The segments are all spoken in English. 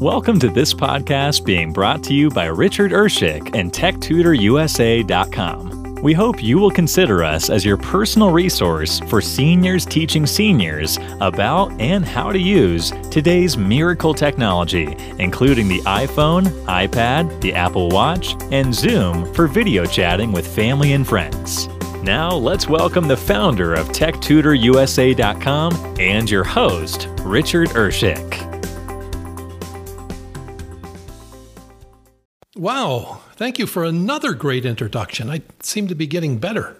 Welcome to this podcast being brought to you by Richard Urshick and TechTutorUSA.com. We hope you will consider us as your personal resource for seniors teaching seniors about and how to use today's miracle technology, including the iPhone, iPad, the Apple Watch, and Zoom for video chatting with family and friends. Now, let's welcome the founder of TechTutorUSA.com and your host, Richard Urshick. Wow, thank you for another great introduction. I seem to be getting better.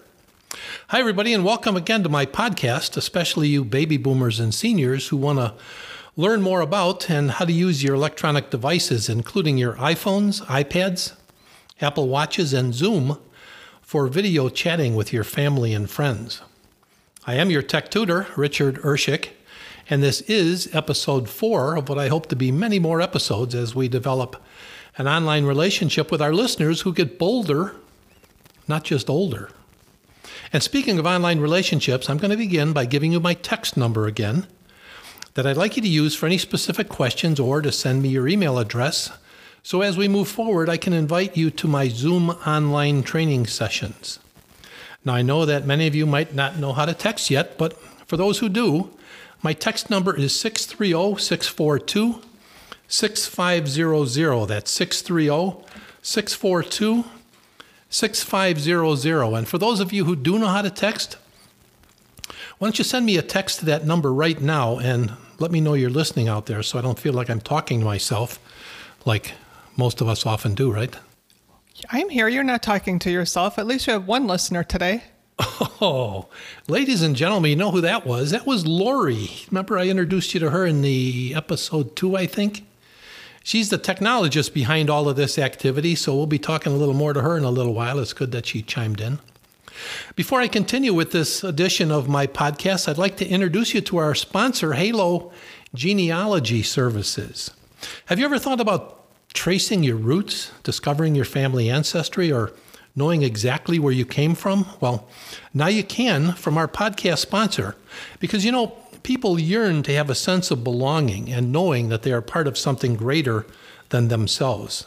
Hi, everybody, and welcome again to my podcast, especially you baby boomers and seniors who want to learn more about and how to use your electronic devices, including your iPhones, iPads, Apple Watches, and Zoom for video chatting with your family and friends. I am your tech tutor, Richard Urshick, and this is episode four of what I hope to be many more episodes as we develop an online relationship with our listeners who get bolder, not just older. And speaking of online relationships, I'm going to begin by giving you my text number again that I'd like you to use for any specific questions or to send me your email address. So as we move forward, I can invite you to my Zoom online training sessions. Now, I know that many of you might not know how to text yet, but for those who do, my text number is 630 642 6500. That's 630 642 6500. And for those of you who do know how to text, why don't you send me a text to that number right now and let me know you're listening out there so I don't feel like I'm talking to myself like most of us often do, right? I'm here. You're not talking to yourself. At least you have one listener today. Oh, ladies and gentlemen, you know who that was? That was Lori. Remember, I introduced you to her in the episode two, I think? She's the technologist behind all of this activity, so we'll be talking a little more to her in a little while. It's good that she chimed in. Before I continue with this edition of my podcast, I'd like to introduce you to our sponsor, Hallo Genealogy Services. Have you ever thought about tracing your roots, discovering your family ancestry, or knowing exactly where you came from? Well, now you can from our podcast sponsor. Because you know, People yearn to have a sense of belonging and knowing that they are part of something greater than themselves.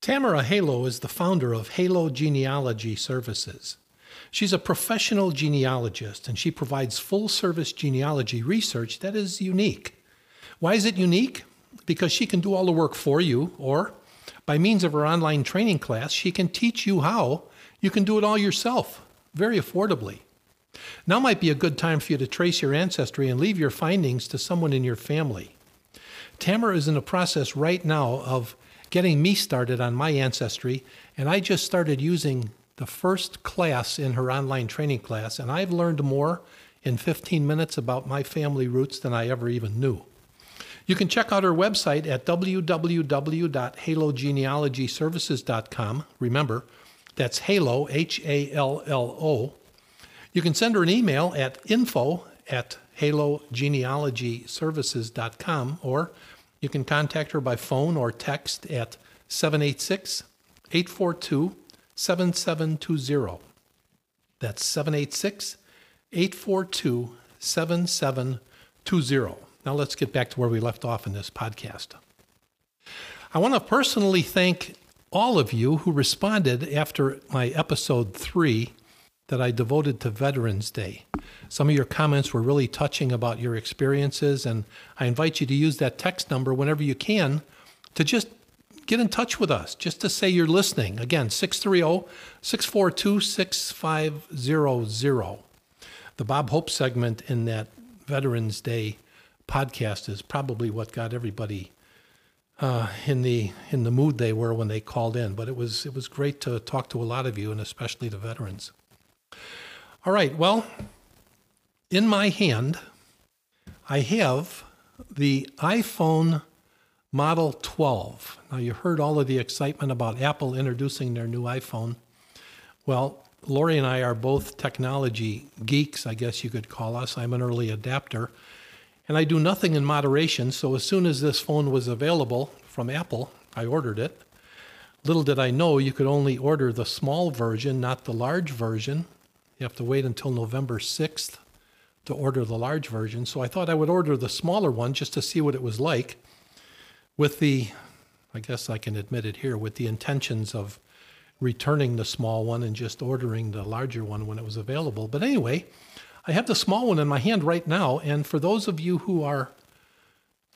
Tamara Hallo is the founder of Hallo Genealogy Services. She's a professional genealogist and she provides full service genealogy research that is unique. Why is it unique? Because she can do all the work for you, or by means of her online training class, she can teach you how you can do it all yourself very affordably. Now might be a good time for you to trace your ancestry and leave your findings to someone in your family. Tamara is in the process right now of getting me started on my ancestry, and I just started using the first class in her online training class, and I've learned more in 15 minutes about my family roots than I ever even knew. You can check out her website at www.hallogenealogyservices.com. Remember, that's Hallo, H A L L O, you can send her an email at info at hallogenealogyservices.com or you can contact her by phone or text at 786 842 7720. That's 786 842 7720. Now let's get back to where we left off in this podcast. I want to personally thank all of you who responded after my episode three that I devoted to Veterans Day. Some of your comments were really touching about your experiences, and I invite you to use that text number whenever you can to just get in touch with us, just to say you're listening. Again, 630 642 6500. The Bob Hope segment in that Veterans Day podcast is probably what got everybody uh, in the in the mood they were when they called in. But it was it was great to talk to a lot of you, and especially the veterans. All right, well, in my hand, I have the iPhone Model 12. Now, you heard all of the excitement about Apple introducing their new iPhone. Well, Lori and I are both technology geeks, I guess you could call us. I'm an early adapter, and I do nothing in moderation. So, as soon as this phone was available from Apple, I ordered it. Little did I know you could only order the small version, not the large version. You have to wait until November 6th to order the large version. So I thought I would order the smaller one just to see what it was like. with the, I guess I can admit it here, with the intentions of returning the small one and just ordering the larger one when it was available. But anyway, I have the small one in my hand right now. And for those of you who are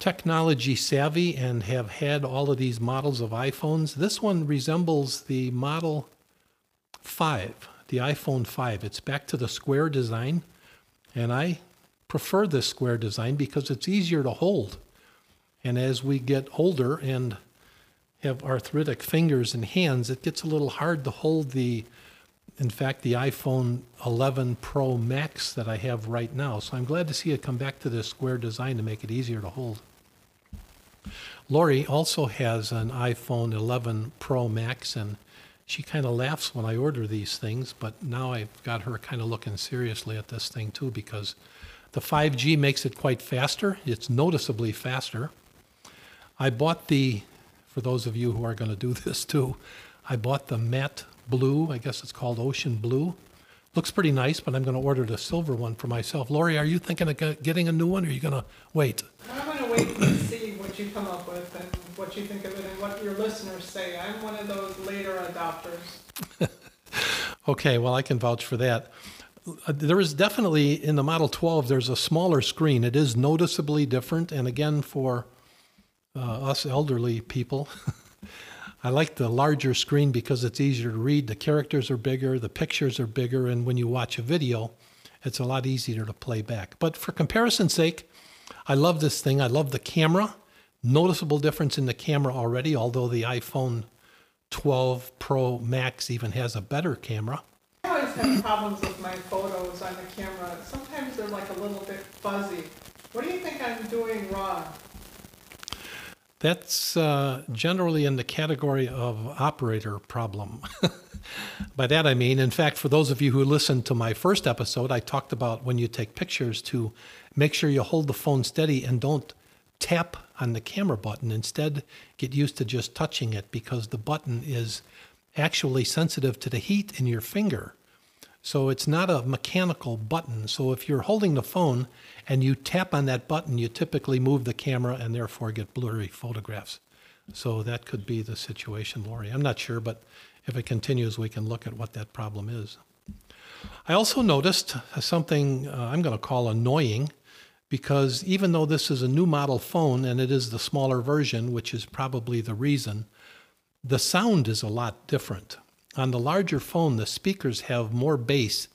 technology savvy and have had all of these models of iPhones, this one resembles the Model 5, the iPhone 5. It's back to the square design. And I prefer this square design because it's easier to hold. And as we get older and have arthritic fingers and hands, it gets a little hard to hold the, in fact, the iPhone 11 Pro Max that I have right now. So I'm glad to see it come back to this square design to make it easier to hold. Lori also has an iPhone 11 Pro Max, and she kind of laughs when I order these things, but now I've got her kind of looking seriously at this thing too because the 5G makes it quite faster. It's noticeably faster. I bought the for those of you who are going to do this too. I bought the matte blue, I guess it's called ocean blue. Looks pretty nice, but I'm going to order the silver one for myself. Lori, are you thinking of getting a new one or are you going to wait? I'm going to wait and see what you come up with what you think of it and what your listeners say. I'm one of those later adopters. okay, well, I can vouch for that. Uh, there is definitely in the Model 12, there's a smaller screen. It is noticeably different. And again, for uh, us elderly people. I like the larger screen because it's easier to read. The characters are bigger, the pictures are bigger, and when you watch a video, it's a lot easier to play back. But for comparison's sake, I love this thing. I love the camera. Noticeable difference in the camera already, although the iPhone 12 Pro Max even has a better camera. I always have problems with my photos on the camera. Sometimes they're like a little bit fuzzy. What do you think I'm doing wrong? That's uh, generally in the category of operator problem. By that I mean, in fact, for those of you who listened to my first episode, I talked about when you take pictures to make sure you hold the phone steady and don't tap on the camera button. Instead, get used to just touching it because the button is actually sensitive to the heat in your finger. So it's not a mechanical button. So if you're holding the phone and you tap on that button, you typically move the camera and therefore get blurry photographs. So that could be the situation, Lori. I'm not sure, but if it continues, we can look at what that problem is. I also noticed something uh, I'm going to call annoying because even though this is a new model phone and it is the smaller version, which is probably the reason, the sound is a lot different. On the larger phone, the speakers have more bass,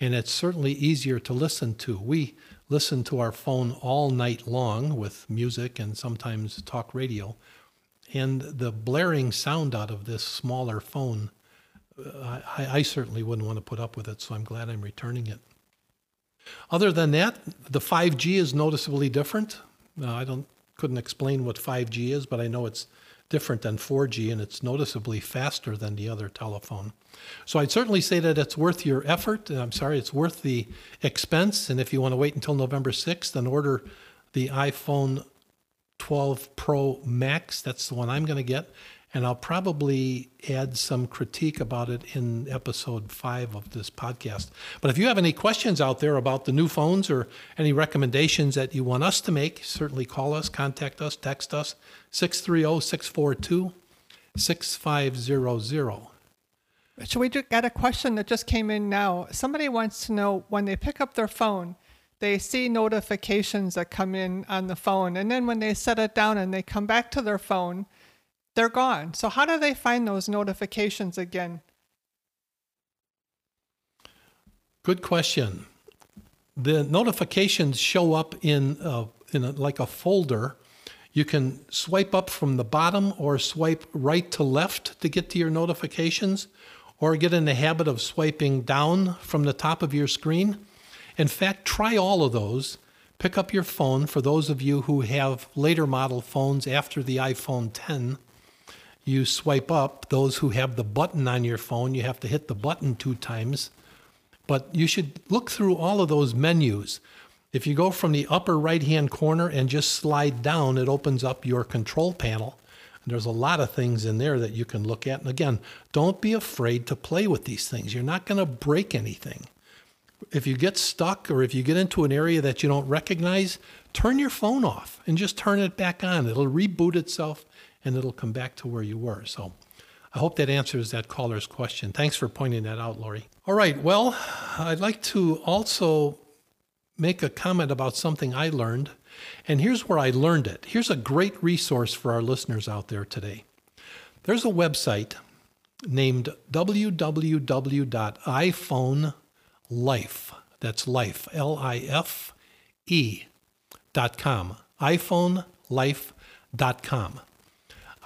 and it's certainly easier to listen to. We listen to our phone all night long with music and sometimes talk radio, and the blaring sound out of this smaller phone, uh, I, I certainly wouldn't want to put up with it, so I'm glad I'm returning it. Other than that, the 5G is noticeably different. Uh, I don't couldn't explain what 5G is, but I know it's different than 4G and it's noticeably faster than the other telephone. So I'd certainly say that it's worth your effort. I'm sorry, it's worth the expense. And if you want to wait until November 6th and order the iPhone 12 Pro Max, that's the one I'm going to get and I'll probably add some critique about it in episode five of this podcast. But if you have any questions out there about the new phones or any recommendations that you want us to make, certainly call us, contact us, text us, 630 642 6500. So we got a question that just came in now. Somebody wants to know when they pick up their phone, they see notifications that come in on the phone, and then when they set it down and they come back to their phone, they're gone. So how do they find those notifications again? Good question. The notifications show up in a, in a, like a folder. You can swipe up from the bottom or swipe right to left to get to your notifications, or get in the habit of swiping down from the top of your screen. In fact, try all of those. Pick up your phone for those of you who have later model phones after the iPhone 10 you swipe up. Those who have the button on your phone, you have to hit the button two times. But you should look through all of those menus. If you go from the upper right hand corner and just slide down, it opens up your control panel. And there's a lot of things in there that you can look at. And again, don't be afraid to play with these things. You're not going to break anything. if you get stuck or if you get into an area that you don't recognize, turn your phone off and just turn it back on. It'll reboot itself and it'll come back to where you were. So I hope that answers that caller's question. Thanks for pointing that out, Lori. All right. Well, I'd like to also make a comment about something I learned. And here's where I learned it. Here's a great resource for our listeners out there today. There's a website named www.iphonelife. That's life, L I F E dot com. iPhonelife.com.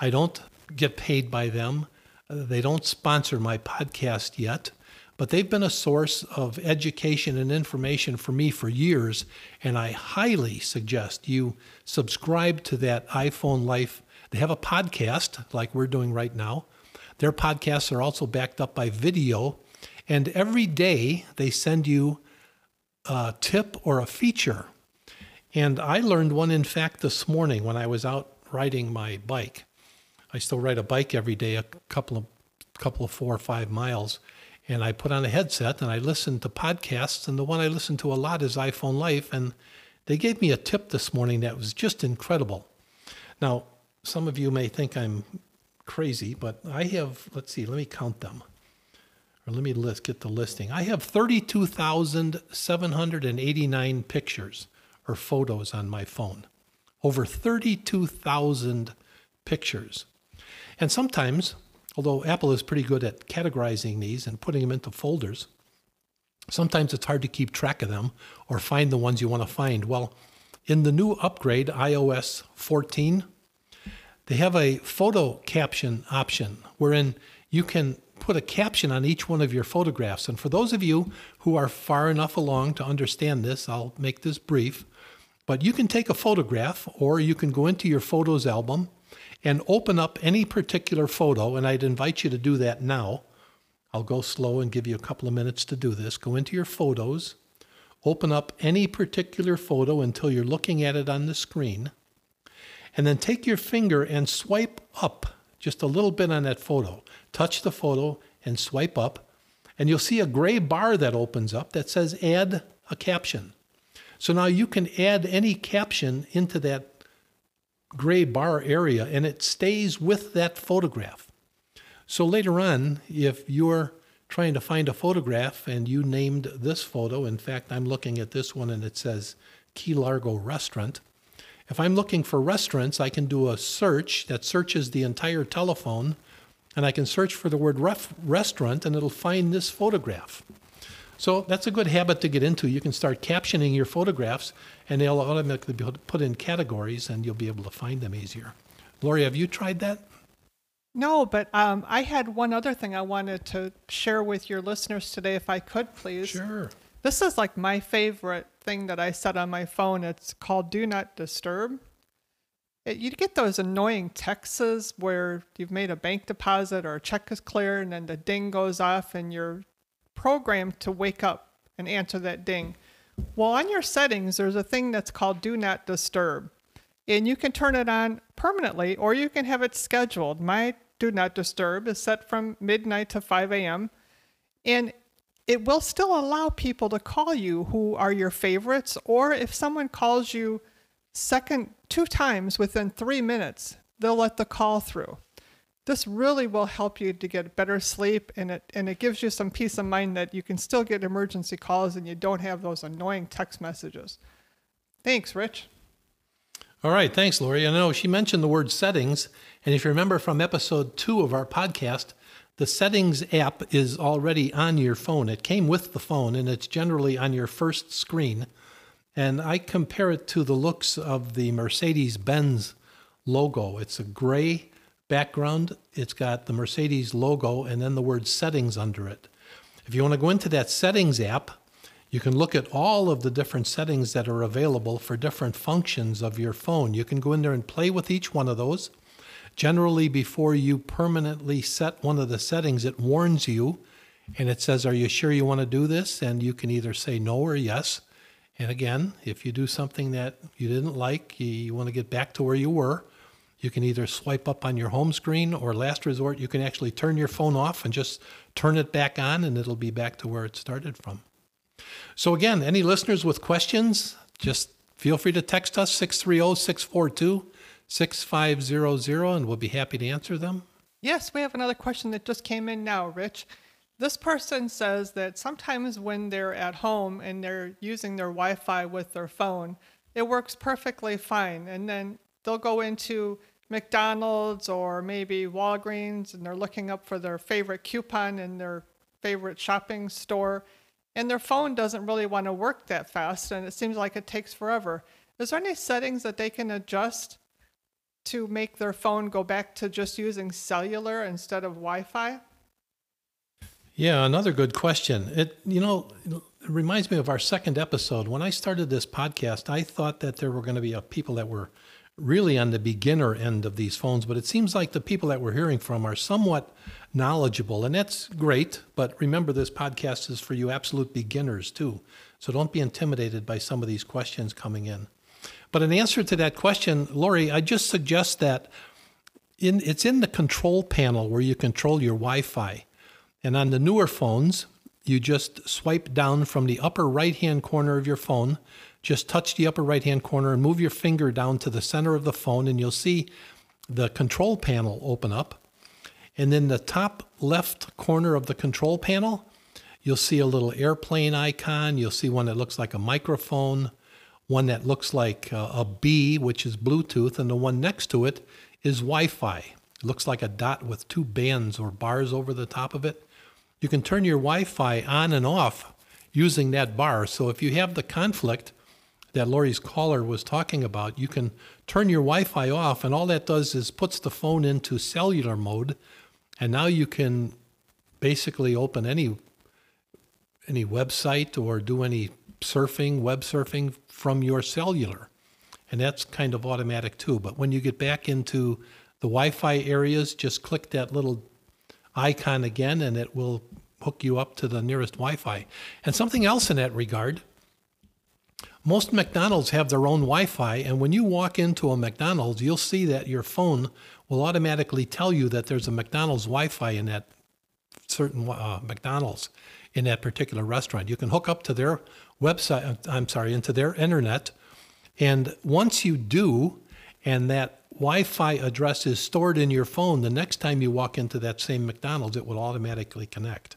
I don't get paid by them. They don't sponsor my podcast yet, but they've been a source of education and information for me for years. And I highly suggest you subscribe to that iPhone Life. They have a podcast like we're doing right now. Their podcasts are also backed up by video. And every day they send you a tip or a feature. And I learned one, in fact, this morning when I was out riding my bike. I still ride a bike every day, a couple of couple of four or five miles, and I put on a headset and I listen to podcasts. And the one I listen to a lot is iPhone Life, and they gave me a tip this morning that was just incredible. Now, some of you may think I'm crazy, but I have, let's see, let me count them. Or let me list, get the listing. I have 32,789 pictures or photos on my phone. Over 32,000 pictures. And sometimes, although Apple is pretty good at categorizing these and putting them into folders, sometimes it's hard to keep track of them or find the ones you want to find. Well, in the new upgrade, iOS 14, they have a photo caption option wherein you can put a caption on each one of your photographs. And for those of you who are far enough along to understand this, I'll make this brief. But you can take a photograph or you can go into your photos album and open up any particular photo. And I'd invite you to do that now. I'll go slow and give you a couple of minutes to do this. Go into your photos, open up any particular photo until you're looking at it on the screen, and then take your finger and swipe up just a little bit on that photo. Touch the photo and swipe up, and you'll see a gray bar that opens up that says Add a Caption. So now you can add any caption into that gray bar area and it stays with that photograph. So later on, if you're trying to find a photograph and you named this photo, in fact, I'm looking at this one and it says Key Largo Restaurant. If I'm looking for restaurants, I can do a search that searches the entire telephone and I can search for the word restaurant and it'll find this photograph. So that's a good habit to get into. You can start captioning your photographs, and they'll automatically be put in categories, and you'll be able to find them easier. Lori, have you tried that? No, but um, I had one other thing I wanted to share with your listeners today, if I could, please. Sure. This is like my favorite thing that I set on my phone. It's called Do Not Disturb. It, you get those annoying texts where you've made a bank deposit or a check is clear, and then the ding goes off, and you're programmed to wake up and answer that ding. Well, on your settings, there's a thing that's called Do Not Disturb. And you can turn it on permanently or you can have it scheduled. My Do Not Disturb is set from midnight to 5 a.m. And it will still allow people to call you who are your favorites, or if someone calls you second two times within three minutes, they'll let the call through this really will help you to get better sleep and it and it gives you some peace of mind that you can still get emergency calls and you don't have those annoying text messages. Thanks, Rich. All right, thanks, Lori. I know she mentioned the word settings, and if you remember from episode two of our podcast, the settings app is already on your phone. It came with the phone, and it's generally on your first screen. And I compare it to the looks of the Mercedes Benz logo. It's a gray background, it's got the Mercedes logo and then the word settings under it. If you want to go into that settings app, you can look at all of the different settings that are available for different functions of your phone. You can go in there and play with each one of those. Generally, before you permanently set one of the settings, it warns you and it says, Are you sure you want to do this? And you can either say no or yes. And again, if you do something that you didn't like, you want to get back to where you were, you can either swipe up on your home screen or last resort, you can actually turn your phone off and just turn it back on and it'll be back to where it started from. So, again, any listeners with questions, just feel free to text us 630 642 6500 and we'll be happy to answer them. Yes, we have another question that just came in now, Rich. This person says that sometimes when they're at home and they're using their Wi Fi with their phone, it works perfectly fine. And then they'll go into McDonald's or maybe Walgreens and they're looking up for their favorite coupon in their favorite shopping store. And their phone doesn't really want to work that fast and it seems like it takes forever. Is there any settings that they can adjust to make their phone go back to just using cellular instead of Wi Fi? Yeah, another good question. It you know it reminds me of our second episode. When I started this podcast, I thought that there were going to be a people that were really on the beginner end of these phones, but it seems like the people that we're hearing from are somewhat knowledgeable, and that's great. But remember, this podcast is for you absolute beginners too. So don't be intimidated by some of these questions coming in. But in answer to that question, Lori, I just suggest that in, it's in the control panel where you control your Wi Fi. And on the newer phones, you just swipe down from the upper right hand corner of your phone. Just touch the upper right hand corner and move your finger down to the center of the phone, and you'll see the control panel open up. And then the top left corner of the control panel, you'll see a little airplane icon. You'll see one that looks like a microphone, one that looks like uh, a B, which is Bluetooth, and the one next to it is Wi Fi. It looks like a dot with two bands or bars over the top of it. You can turn your Wi Fi on and off using that bar. So if you have the conflict that Lori's caller was talking about, you can turn your Wi Fi off, and all that does is puts the phone into cellular mode. And now you can basically open any any website or do any surfing, web surfing from your cellular. And that's kind of automatic too. But when you get back into the Wi Fi areas, just click that little icon again and it will hook you up to the nearest Wi Fi. And something else in that regard most McDonald's have their own Wi Fi, and when you walk into a McDonald's, you'll see that your phone will automatically tell you that there's a McDonald's Wi Fi in that certain uh, McDonald's in that particular restaurant. You can hook up to their website, uh, I'm sorry, into their internet. And once you do, and that Wi Fi address is stored in your phone, the next time you walk into that same McDonald's, it will automatically connect.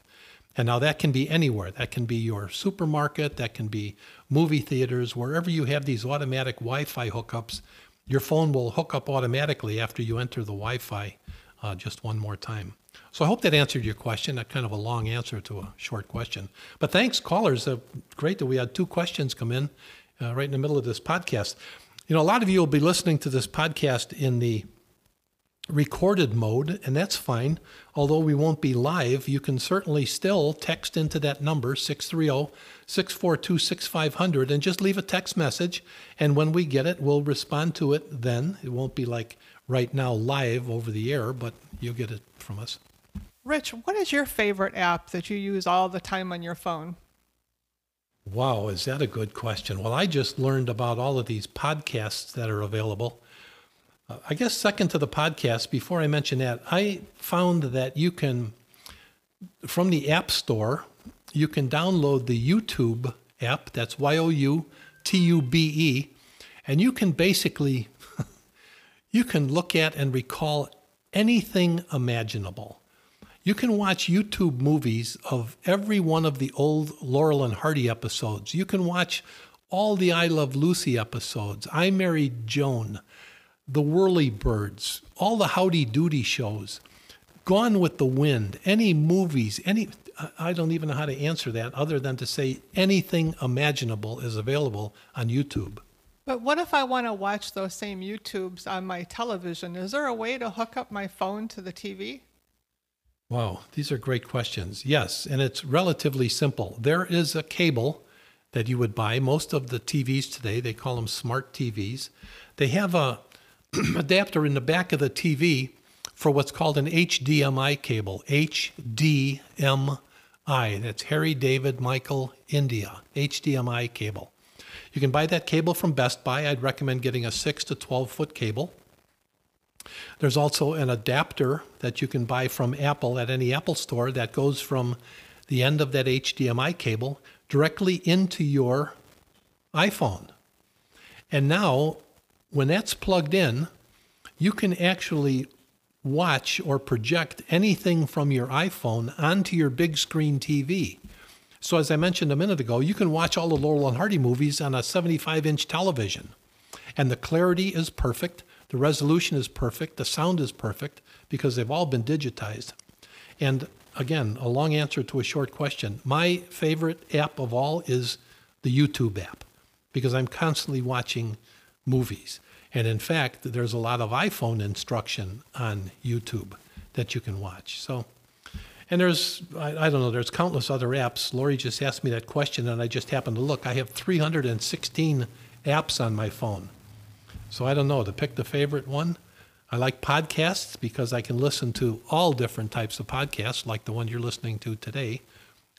And now that can be anywhere. That can be your supermarket, that can be movie theaters, wherever you have these automatic Wi Fi hookups, your phone will hook up automatically after you enter the Wi Fi uh, just one more time. So I hope that answered your question. That kind of a long answer to a short question. But thanks, callers. Uh, great that we had two questions come in uh, right in the middle of this podcast. You know, a lot of you will be listening to this podcast in the recorded mode, and that's fine. Although we won't be live, you can certainly still text into that number, 630 642 6500, and just leave a text message. And when we get it, we'll respond to it then. It won't be like right now live over the air, but you'll get it from us. Rich, what is your favorite app that you use all the time on your phone? Wow, is that a good question? Well, I just learned about all of these podcasts that are available. I guess second to the podcast, before I mention that, I found that you can, from the App Store, you can download the YouTube app. That's Y O U T U B E. And you can basically, you can look at and recall anything imaginable. You can watch YouTube movies of every one of the old Laurel and Hardy episodes. You can watch all the I Love Lucy episodes. I Married Joan the Whirlybirds, all the Howdy Doody shows, Gone with the Wind, any movies, any I don't even know how to answer that other than to say anything imaginable is available on YouTube. But what if I want to watch those same YouTubes on my television? Is there a way to hook up my phone to the TV? Wow, these are great questions. Yes, and it's relatively simple. There is a cable that you would buy. Most of the TVs today, they call them smart TVs. They have a adapter in the back of the TV for what's called an HDMI cable. HDMI. That's Harry David Michael India. HDMI cable. You can buy that cable from Best Buy. I'd recommend getting a 6 to 12 foot cable. There's also an adapter that you can buy from Apple at any Apple store that goes from the end of that HDMI cable directly into your iPhone. And now, when that's plugged in, you can actually watch or project anything from your iPhone onto your big screen TV. So, as I mentioned a minute ago, you can watch all the Laurel and Hardy movies on a 75 inch television. And the clarity is perfect, the resolution is perfect, the sound is perfect because they've all been digitized. And again, a long answer to a short question. My favorite app of all is the YouTube app because I'm constantly watching movies. And in fact, there's a lot of iPhone instruction on YouTube that you can watch. So, and there's, I, I, don't know, there's countless other apps. Lori just asked me that question, and I just happened to look. I have 316 apps on my phone. So I don't know, to pick the favorite one. I like podcasts because I can listen to all different types of podcasts, like the one you're listening to today.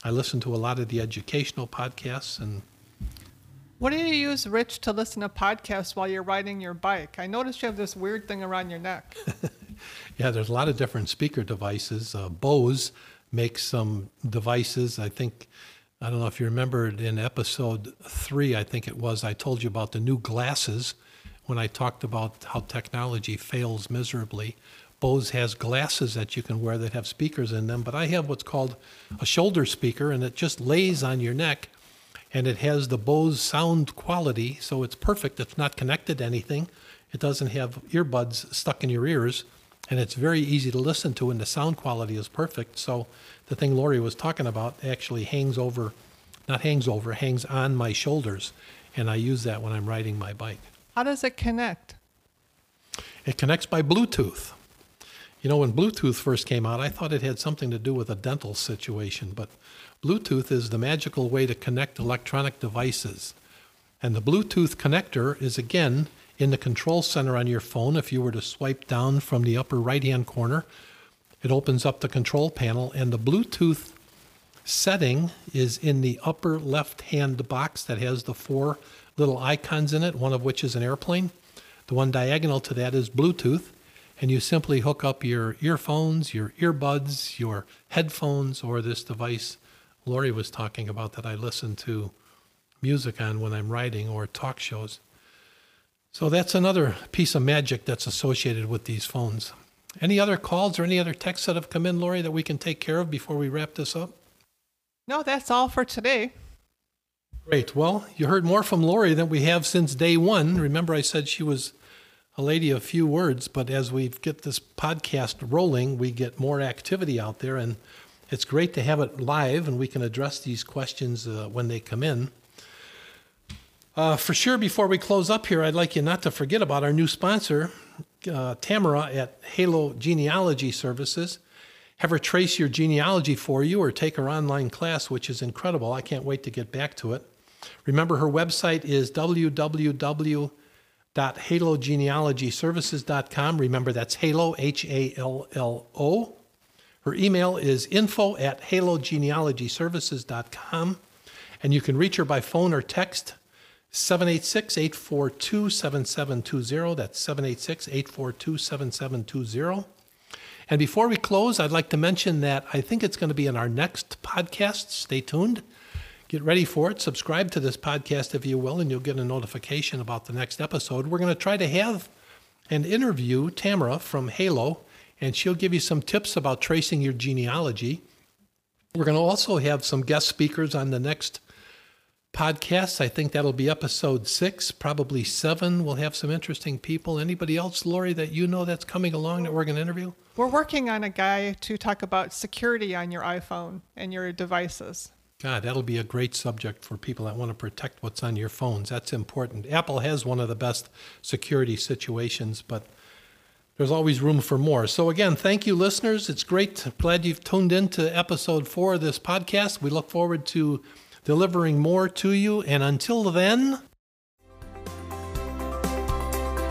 I listen to a lot of the educational podcasts and what do you use, Rich, to listen to podcasts while you're riding your bike? I noticed you have this weird thing around your neck. yeah, there's a lot of different speaker devices. Uh, Bose makes some devices. I think, I don't know if you remembered in episode three, I think it was, I told you about the new glasses when I talked about how technology fails miserably. Bose has glasses that you can wear that have speakers in them, but I have what's called a shoulder speaker, and it just lays on your neck and it has the Bose sound quality, so it's perfect. It's not connected to anything. It doesn't have earbuds stuck in your ears, and it's very easy to listen to, and the sound quality is perfect. So the thing Lori was talking about actually hangs over, not hangs over, hangs on my shoulders, and I use that when I'm riding my bike. How does it connect? It connects by Bluetooth. You know, when Bluetooth first came out, I thought it had something to do with a dental situation, but Bluetooth is the magical way to connect electronic devices. And the Bluetooth connector is again in the control center on your phone. If you were to swipe down from the upper right hand corner, it opens up the control panel, and the Bluetooth setting is in the upper left hand box that has the four little icons in it, one of which is an airplane. The one diagonal to that is Bluetooth, and you simply hook up your earphones, your earbuds, your headphones, or this device Lori was talking about that I listen to music on when I'm writing or talk shows. So that's another piece of magic that's associated with these phones. Any other calls or any other texts that have come in, Lori, that we can take care of before we wrap this up? No, that's all for today. Great. Well, you heard more from Lori than we have since day one. Remember, I said she was a lady of few words, but as we get this podcast rolling, we get more activity out there. And it's great to have it live and we can address these questions uh, when they come in. Uh, for sure, before we close up here, I'd like you not to forget about our new sponsor, uh, Tamara at Hallo Genealogy Services. Have her trace your genealogy for you or take her online class, which is incredible. I can't wait to get back to it. Remember, her website is www.hallogenealogyservices.com. Remember, that's Hallo, H A L L O. Her email is info at hallogenealogyservices.com, and you can reach her by phone or text 786 842 7720. That's 786 842 7720. And before we close, I'd like to mention that I think it's going to be in our next podcast. Stay tuned. Get ready for it. Subscribe to this podcast if you will, and you'll get a notification about the next episode. We're going to try to have an interview Tamara from Hallo and she'll give you some tips about tracing your genealogy. We're going to also have some guest speakers on the next podcast. I think that'll be episode six, probably seven. We'll have some interesting people. Anybody else, Lori, that you know that's coming along that we're going to interview? We're working on a guy to talk about security on your iPhone and your devices. God, that'll be a great subject for people that want to protect what's on your phones. That's important. Apple has one of the best security situations, but there's always room for more. So, again, thank you, listeners. It's great. Glad you've tuned in to episode four of this podcast. We look forward to delivering more to you. And until then,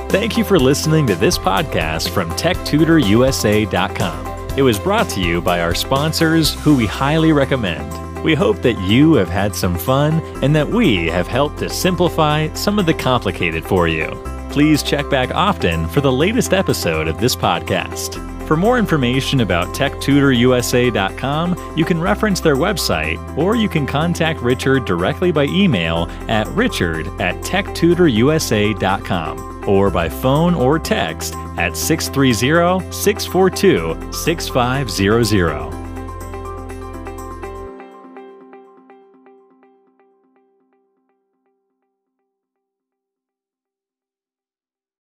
Thank you for listening to this podcast from TechTutorUSA.com. It was brought to you by our sponsors, who we highly recommend. We hope that you have had some fun and that we have helped to simplify some of the complicated for you. Please check back often for the latest episode of this podcast. For more information about techtutorusa.com, you can reference their website or you can contact Richard directly by email at richard at techtutorusa.com or by phone or text at 630 642 6500.